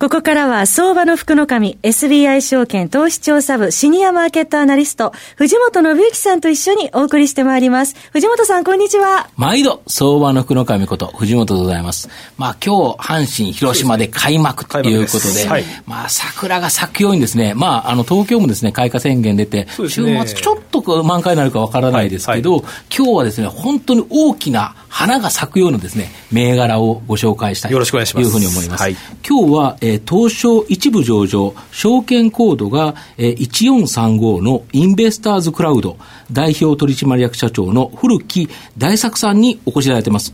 ここからは相場の福の神 SBI 証券投資調査部シニアマーケットアナリスト藤本信之さんと一緒にお送りしてまいります。藤本さんこんにちは。毎度相場の福の神こと藤本でございます。まあ今日阪神広島で開幕ということで、はい、まあ桜が咲くようにですね、まああの東京もですね開花宣言出て、週末ちょっと満開になるかわからないですけど、はいはい、今日はですね本当に大きな花が咲くようなですね銘柄をご紹介したいというふうに思います。今日は、えー、東証一部上場、証券コードが、えー、1435のインベスターズクラウド代表取締役社長の古木大作さんにお越しいただいてます。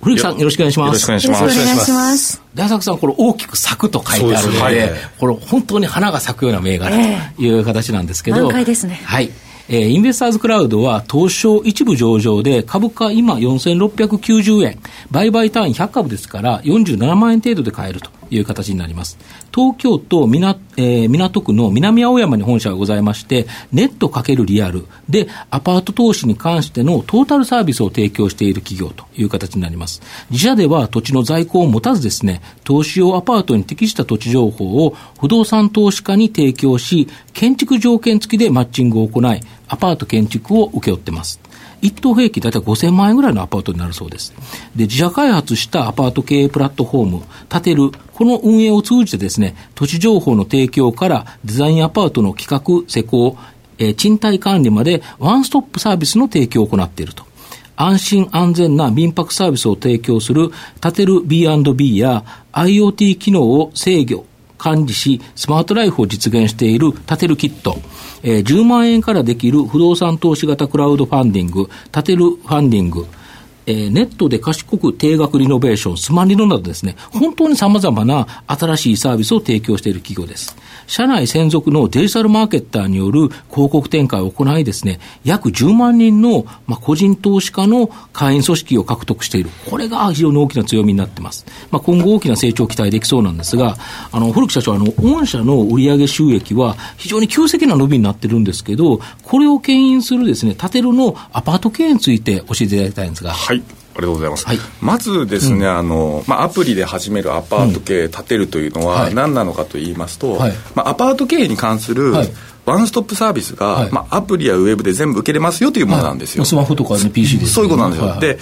古木さん、よろしくお願いします。よろしくお願いします。よろしくお願いします。大作さん、これ大きく咲くと書いてあるので、ではい、これ本当に花が咲くような銘柄という形なんですけど、満開ですね。はい。えー、インベスターズクラウドは東証一部上場で株価今4690円、売買単位100株ですから47万円程度で買えるという形になります。東京都港,、えー、港区の南青山に本社がございまして、ネットかけるリアルでアパート投資に関してのトータルサービスを提供している企業という形になります。自社では土地の在庫を持たずですね、投資用アパートに適した土地情報を不動産投資家に提供し、建築条件付きでマッチングを行い、アパート建築を請け負ってます。一等平均大体5000万円ぐらいのアパートになるそうです。で、自社開発したアパート経営プラットフォーム、建てる、この運営を通じてですね、土地情報の提供からデザインアパートの企画、施工、えー、賃貸管理までワンストップサービスの提供を行っていると。安心安全な民泊サービスを提供する建てる B&B や IoT 機能を制御、管理し、スマートライフを実現している建てるキット。えー、10万円からできる不動産投資型クラウドファンディング、建てるファンディング、えー、ネットで賢く定額リノベーション、スマリノなどですね、本当に様々な新しいサービスを提供している企業です。社内専属のデジタルマーケッターによる広告展開を行いですね、約10万人の、まあ、個人投資家の会員組織を獲得している。これが非常に大きな強みになっています。まあ、今後大きな成長を期待できそうなんですが、あの、古木社長、あの、御社の売上収益は非常に急激な伸びになってるんですけど、これを牽引するですね、建てるのアパート経営について教えていただきたいんですが。はい。ありがとうございます。はい、まずですね、うん、あの、まあ、アプリで始めるアパート経営建てるというのは何なのかと言いますと、はい、まあ、アパート経営に関する、ワンストップサービスが、はい、まあ、アプリやウェブで全部受けれますよというものなんですよ。はい、スマホとか、ね、PC で、そういうことなんですよ。はい、で、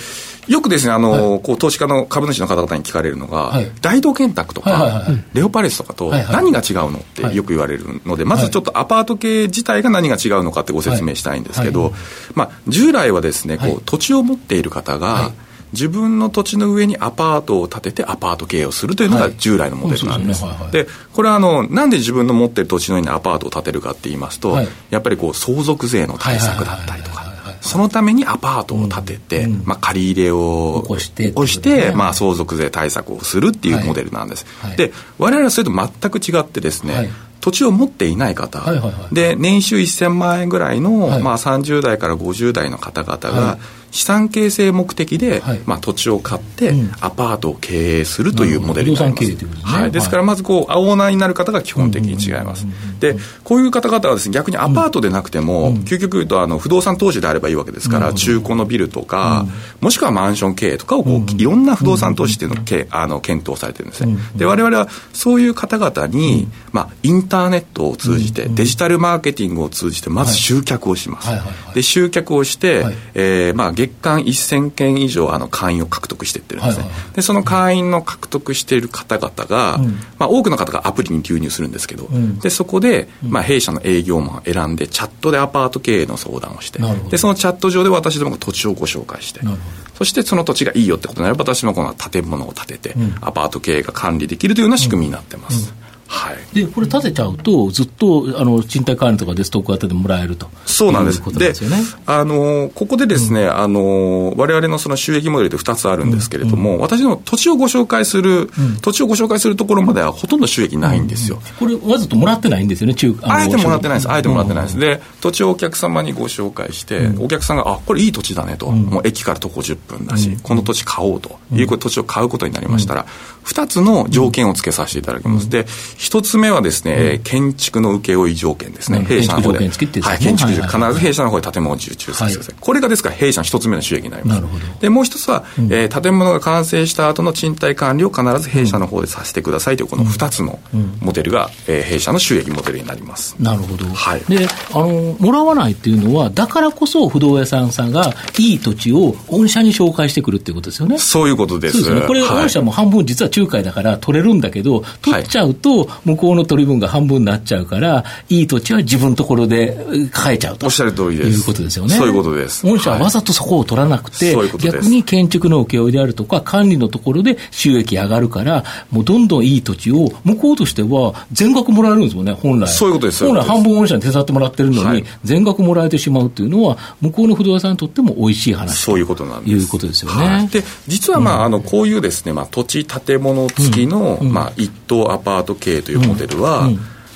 よくですね、あの、こう、投資家の株主の方々に聞かれるのが、大同建託とか、レオパレスとかと何が違うのってよく言われるので、まずちょっとアパート系自体が何が違うのかってご説明したいんですけど、まあ、従来はですね、こう、土地を持っている方が、自分の土地の上にアパートを建ててアパート経営をするというのが従来のモデルなんです。で、これはあの、なんで自分の持ってる土地の上にアパートを建てるかって言いますと、はい、やっぱりこう相続税の対策だったりとか、そのためにアパートを建てて、うん、まあ、借り入れを起こして、起こして、まあ、相続税対策をするっていうモデルなんです。はい。はい、で、我々はそれと全く違ってですね、土地を持っていない方、はいはいはい、で年収1000万円ぐらいの、はい、まあ、30代から50代の方々が、はい資産形成目的で、はい、まあ、土地を買って、アパートを経営するというモデルになります。ですね、はい、ですからまずこう、オーナーになる方が基本的に違います。で、こういう方々はですね、逆にアパートでなくても、究極言うとあの不動産投資であればいいわけですから、中古のビルとか、もしくはマンション経営とかをこう、いろんな不動産投資っていうのをけあの検討されてるんですね。で、我々はそういう方々に、まあ、インターネットを通じて、デジタルマーケティングを通じて、まず集客をします。で、集客をして、えー、まあ、月間1000件以上あの会員を獲得していってるんですね、はいはい、でその会員の獲得している方々が、うん、まあ、多くの方がアプリに流入するんですけど、うん、でそこで、まあ、弊社の営業マンを選んでチャットでアパート経営の相談をしてでそのチャット上で私どもが土地をご紹介してそしてその土地がいいよってことになれば私もこの建物を建てて、うん、アパート経営が管理できるというような仕組みになってます、はい、でこれ建てちゃうと、ずっとあの賃貸管理とかでストック型でもらえると。そうなんです。で、ね、あのここでですね、うん、あの我々のその収益モデルって2つあるんですけれども、うん。うん、私の土地をご紹介する、土地をご紹介するところまではほとんど収益ないんですよ。これ、わざともらってないんですよね、中あえてもらってないです、あえてもらってないです。で、土地をお客様にご紹介して、お客さんが、あこれいい土地だねと、もう駅から徒歩10分だし、この土地買おうと。いう土地を買うことになりましたら、2つの条件をつけさせていただきます。で、1つ目はですね、建築の請負条件ですね、弊社の方で。はい、建築必ず弊社の方で建物を受注させてください。これがですから、弊社の1つ目の収益になります。で、もう1つは、え建物が完成した後の賃貸管理を必ず弊社の方でさせてくださいという、この2つのモデルが、え弊社の収益モデルになります。なるほど。はい。で、あの、もらわないっていうのは、だからこそ不動屋さんさんがいい土地を御社に紹介してくるっていうことですよね。そういうことです。ですね。これ、御社も半分実は仲介だから取れるんだけど、取っちゃうと、向こうの取り分が半分になっちゃうから、いい土地は自分のところで買えちゃうと。おっしゃる通りです。いうことですよね。そういうことです。御社はわざとそこを取らなくて、はい、逆に建築の請負であるとか、管理のところで収益上がるから、もうどんどんいい土地を、向こうとしては全額もらえるんですもんね、本来。そういうことです。本来半分御社に手伝ってもらってるのに、全額もらえてしまうっていうのは、向こうの不動産にとっても美味しい話そういうことなんです。いうことですよね。はい、で、実はまあ、あの、こういうですね、まあ、土地建物付きの、まあ、一棟アパート経営というモデルは、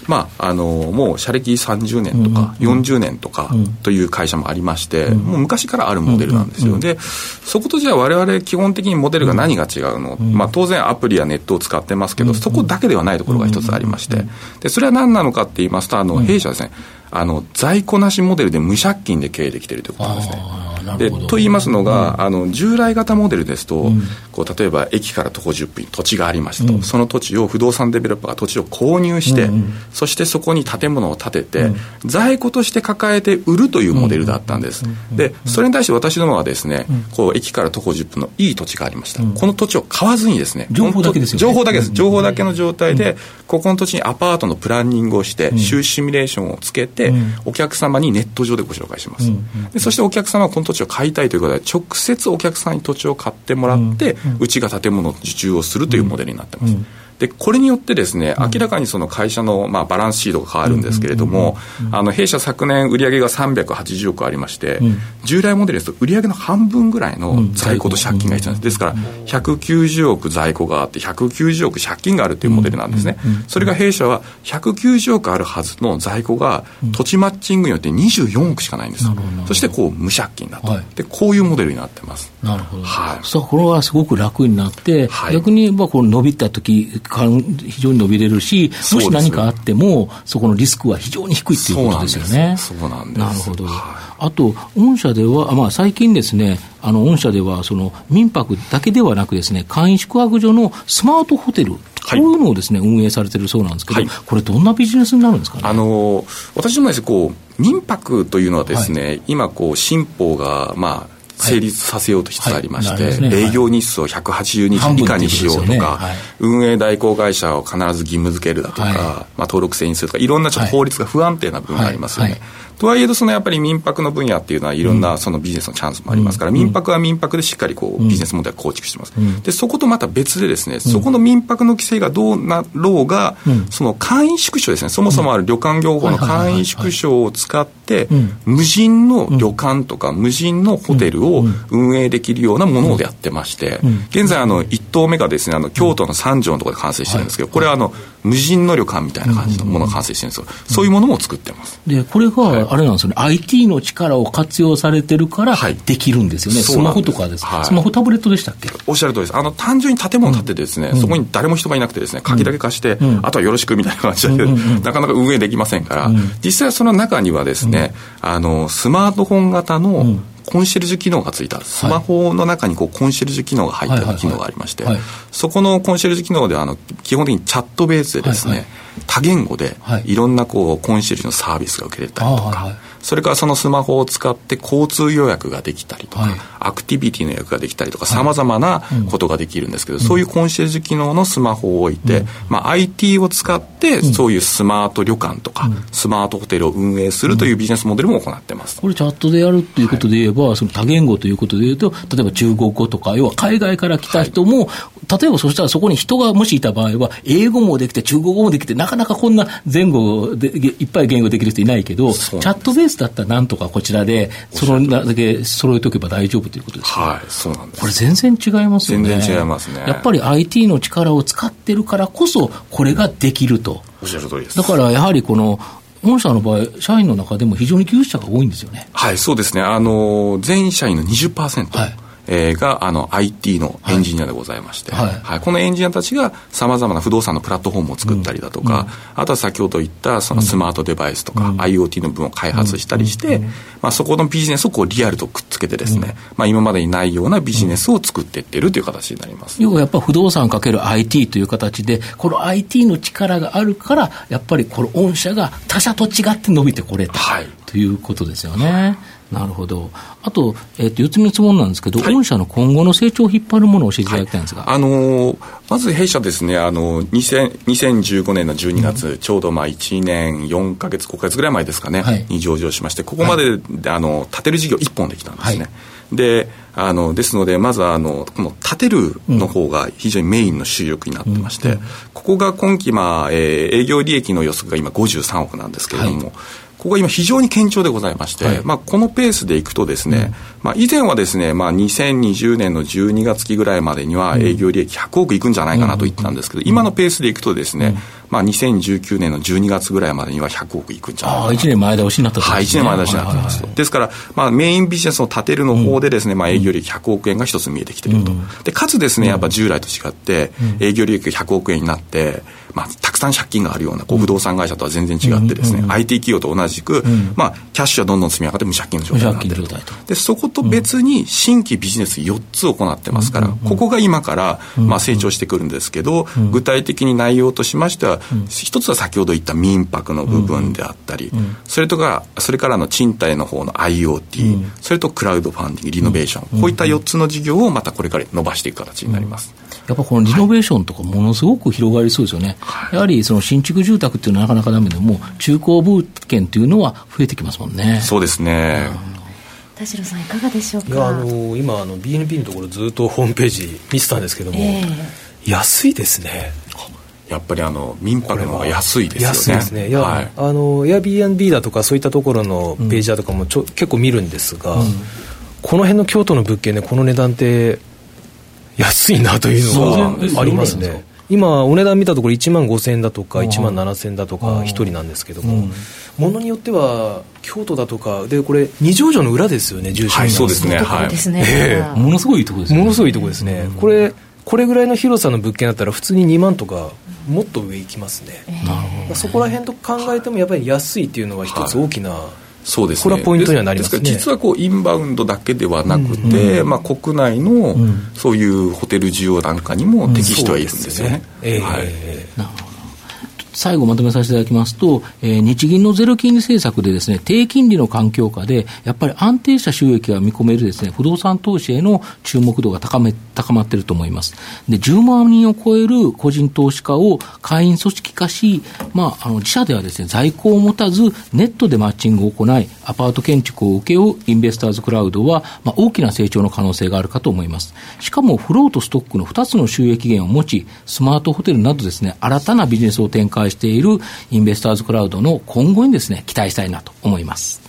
まあ、あのもう社歴30年とか40年とかという会社もありまして、もう昔からあるモデルなんですよ、でそことじゃあわれわれ基本的にモデルが何が違うの、まあ、当然アプリやネットを使ってますけど、そこだけではないところが一つありまして、でそれは何なのかって言いますとあの弊社ですね、あの在庫なしモデルで無借金で経営できているということですね。でと言いますのが、うん、あの従来型モデルですと、うん、こう例えば駅から徒歩10分土地がありましたと、うん、その土地を不動産デベロッパーが土地を購入して、そしてそこに建物を建てて、在庫として抱えて売るというモデルだったんです、でそれに対して私どもはですね、こう駅から徒歩10分のいい土地がありました、この土地を買わずにですね情報だけですよ、ね、情報だけです。情報だけの状態で、ここの土地にアパートのプランニングをして、収支シミュレーションをつけて、お客様にネット上でご紹介します、でそしてお客様はこの土地を買いたいということで直接お客さんに土地を買ってもらって、うちが建物受注をするというモデルになってます。でこれによってですね明らかにその会社の、まあ、バランスシートが変わるんですけれども、あの弊社昨年売上が380億ありまして、従来モデルですと売上の半分ぐらいの在庫と借金が必要なんです、ですから190億在庫があって190億借金があるというモデルなんですね、それが弊社は190億あるはずの在庫が土地マッチングによって24億しかないんです、そしてこう無借金だと、はい、でこういうモデルになってます。なるほど、はい、そうこれはすごく楽になって、はい、逆にまあこの伸びた時非常に伸びれるし、もし何かあっても、そこのリスクは非常に低いっていうことですよね。そうなんです。なるほど。あと、御社では、まあ、最近ですね、あの御社ではその民泊だけではなくですね、簡易宿泊所のスマートホテル、こういうのをですね、運営されてるそうなんですけど、はい、これ、どんなビジネスになるんですかね？あの私どもですね、こう民泊というのはですね、はい、今こう新法がまあ成立させようとしつつありまして、はい。ね、営業日数を180日以下にしようとか、ねはい、運営代行会社を必ず義務付けるだとか、はい、まあ、登録制にするとか、いろんなちょっと法律が不安定な部分がありますよね。とはいえど、そのやっぱり民泊の分野っていうのは、いろんなそのビジネスのチャンスもありますから、民泊は民泊でしっかりこうビジネスモデルを構築してます。で、そことまた別でですね、そこの民泊の規制がどうなろうが、その簡易宿所ですね、そもそもある旅館業法の簡易宿所を使って、無人の旅館とか無人のホテルを運営できるようなものをやってまして、現在あの1棟目がですね、あの京都の三条のところで完成してるんですけど、これはあの無人の旅館みたいな感じのものが完成してるんですよ。そういうものも作ってます。で、これがあれなんですよね、IT の力を活用されてるからできるんですよね。スマホとかです、スマホタブレットでしたっけ？おっしゃる通りです。あの、単純に建物建ててですね、そこに誰も人がいなくてですね、鍵だけ貸して、あとはよろしくみたいな感じで、なかなか運営できませんから、実際その中にはですね、あの、スマートフォン型のコンシェルジュ機能がついた、スマホの中にこうコンシェルジュ機能が入った機能がありまして、そこのコンシェルジュ機能ではあの基本的にチャットベースでですね、多言語でい。ろんなこうコンシェルジュのサービスが受けれたりとか、それからそのスマホを使って交通予約ができたりとか、はい、アクティビティの予約ができたりとか、さまざまなことができるんですけど、そういうコンシェルジュ機能のスマホを置いて、まあ、IT を使って、そういうスマート旅館とか、スマートホテルを運営するというビジネスモデルも行ってます。これチャットでやるっていうことで言えば、その多言語ということで言うと、例えば中国語とか、要は海外から来た人も、例えばそしたらそこに人がもしいた場合は、英語もできて、中国語もできて、なかなかこんな前後でいっぱい言語できる人いないけど、チャットベースだったらなんとかこちらで、そのだけ揃えておけば大丈夫ということですか、はい、そうなんです。これ全然違いますよね。全然違いますね。やっぱり IT の力を使ってるからこそ、これができると。おっしゃる通りです。だからやはりこの、本社の場合、社員の中でも非常に技術者が多いんですよね。はい、そうですね。あの、全社員の20%。はいえー、があの IT のエンジニアでございまして、はい、はい、このエンジニアたちがさまざまな不動産のプラットフォームを作ったりだとか、うん、あとは先ほど言ったそのスマートデバイスとか、うん、IoT の部分を開発したりして、うん、まあ、そこのビジネスをこうリアルとくっつけてですね、まあ、今までにないようなビジネスを作っていってるという形になります。要はやっぱ不動産かける IT という形で、この IT の力があるから、やっぱりこの御社が他社と違って伸びてこれた、はい、ということですよね。はい。なるほど。あと、えっ、ー、と、4つ目の質問なんですけど、はい、御社の今後の成長を引っ張るものを教えていただきたいんですが。はい、あのー、まず弊社ですね、あの、2015年の12月、うん、ちょうどまあ1年4か月、5か月ぐらい前ですかね、はい、に上場しまして、ここまで、あの、建てる事業1本できたんですね。で、あの、ですので、まずあの、この建てるの方が非常にメインの収益になってまして、うん、ここが今期、まあ、えー、営業利益の予測が今53億なんですけれども、ここが今非常に堅調でございまして、はい、まあ、このペースでいくとですね、うん、まあ、以前はですね、まあ、2020年の12月期ぐらいまでには営業利益100億いくんじゃないかなと言ったんですけど、今のペースでいくとですね、まあ、2019年の12月ぐらいまでには100億いくんじゃないかな。あ1年前倒しになったと、ね、はい、1年前倒しになってます。と。ですから、まあ、メインビジネスを立てるの方でですね、まあ、営業利益100億円が一つ見えてきていると。で、かつですね、やっぱ従来と違って、営業利益が100億円になって、まあ、たくさん借金があるようなこう不動産会社とは全然違ってですね、うん、IT 企業と同じく、うん、まあ、キャッシュはどんどん積み上がって無借金の状態になっていると。で、そこと別に新規ビジネス4つ行ってますから、ここが今から、まあ、成長してくるんですけど、具体的に内容としましては、一つは先ほど言った民泊の部分であったり、それとか、それからの賃貸の方の IoT、それとクラウドファンディング、リノベーション、こういった4つの事業をまたこれから伸ばしていく形になります。やっぱこのリノベーションとかものすごく広がりそうですよね。はい、やはりその新築住宅っていうのはなかなかダメでも、中古物件っていうのは増えてきますもんね。そうですね。田代さんいかがでしょうか？あの今あの BNP のところずっとホームページ見てたんですけども、えー、安いですねやっぱりあの民泊の方が安いですよね。安いですね。いや、はい、あの Airbnb だとかそういったところのページだとかもちょ、うん、結構見るんですが、うん、この辺の京都の物件でこの値段って安いなというのがありますね。今、お値段見たところ1万5000円だとか1万7000円だとか1人なんですけども、ものによっては京都だとかでこれ二条城の裏ですよね住所はいそうですねはい。ですね、えー、ものすごいとこですね。ものすごいとこですね、これこれぐらいの広さの物件だったら普通に2万とかもっと上行きますね、えー、そこら辺と考えてもやっぱり安いっていうのは一つ大きな、はいそうですね、これはポイントにはなりますね。実はこうインバウンドだけではなくて、うん、まあ、国内のそういうホテル需要なんかにも適してはいるんですよね。うん、ねえー、はい、なるほど最後まとめさせていただきますと、えー、日銀のゼロ金利政策でですね、低金利の環境下で、やっぱり安定した収益が見込めるですね、不動産投資への注目度が高め、高まっていると思います。で、10万人を超える個人投資家を会員組織化し、まあ、あの、自社ではですね、在庫を持たず、ネットでマッチングを行い、アパート建築を請け負うインベスターズクラウドは、まあ、大きな成長の可能性があるかと思います。しかも、フローとストックの2つの収益源を持ち、スマートホテルなどですね、新たなビジネスを展開しているインベスターズクラウドの今後にですね、期待したいなと思います。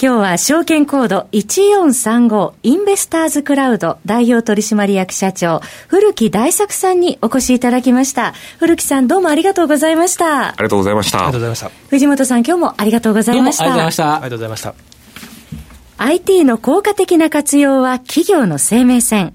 今日は証券コード1435インベスターズクラウド代表取締役社長古木大作さんにお越しいただきました。古木さんどうもありがとうございました。ありがとうございました。ありがとうございました。藤本さん今日もありがとうございました。ありがとうございました。ありがとうございました。IT の効果的な活用は企業の生命線。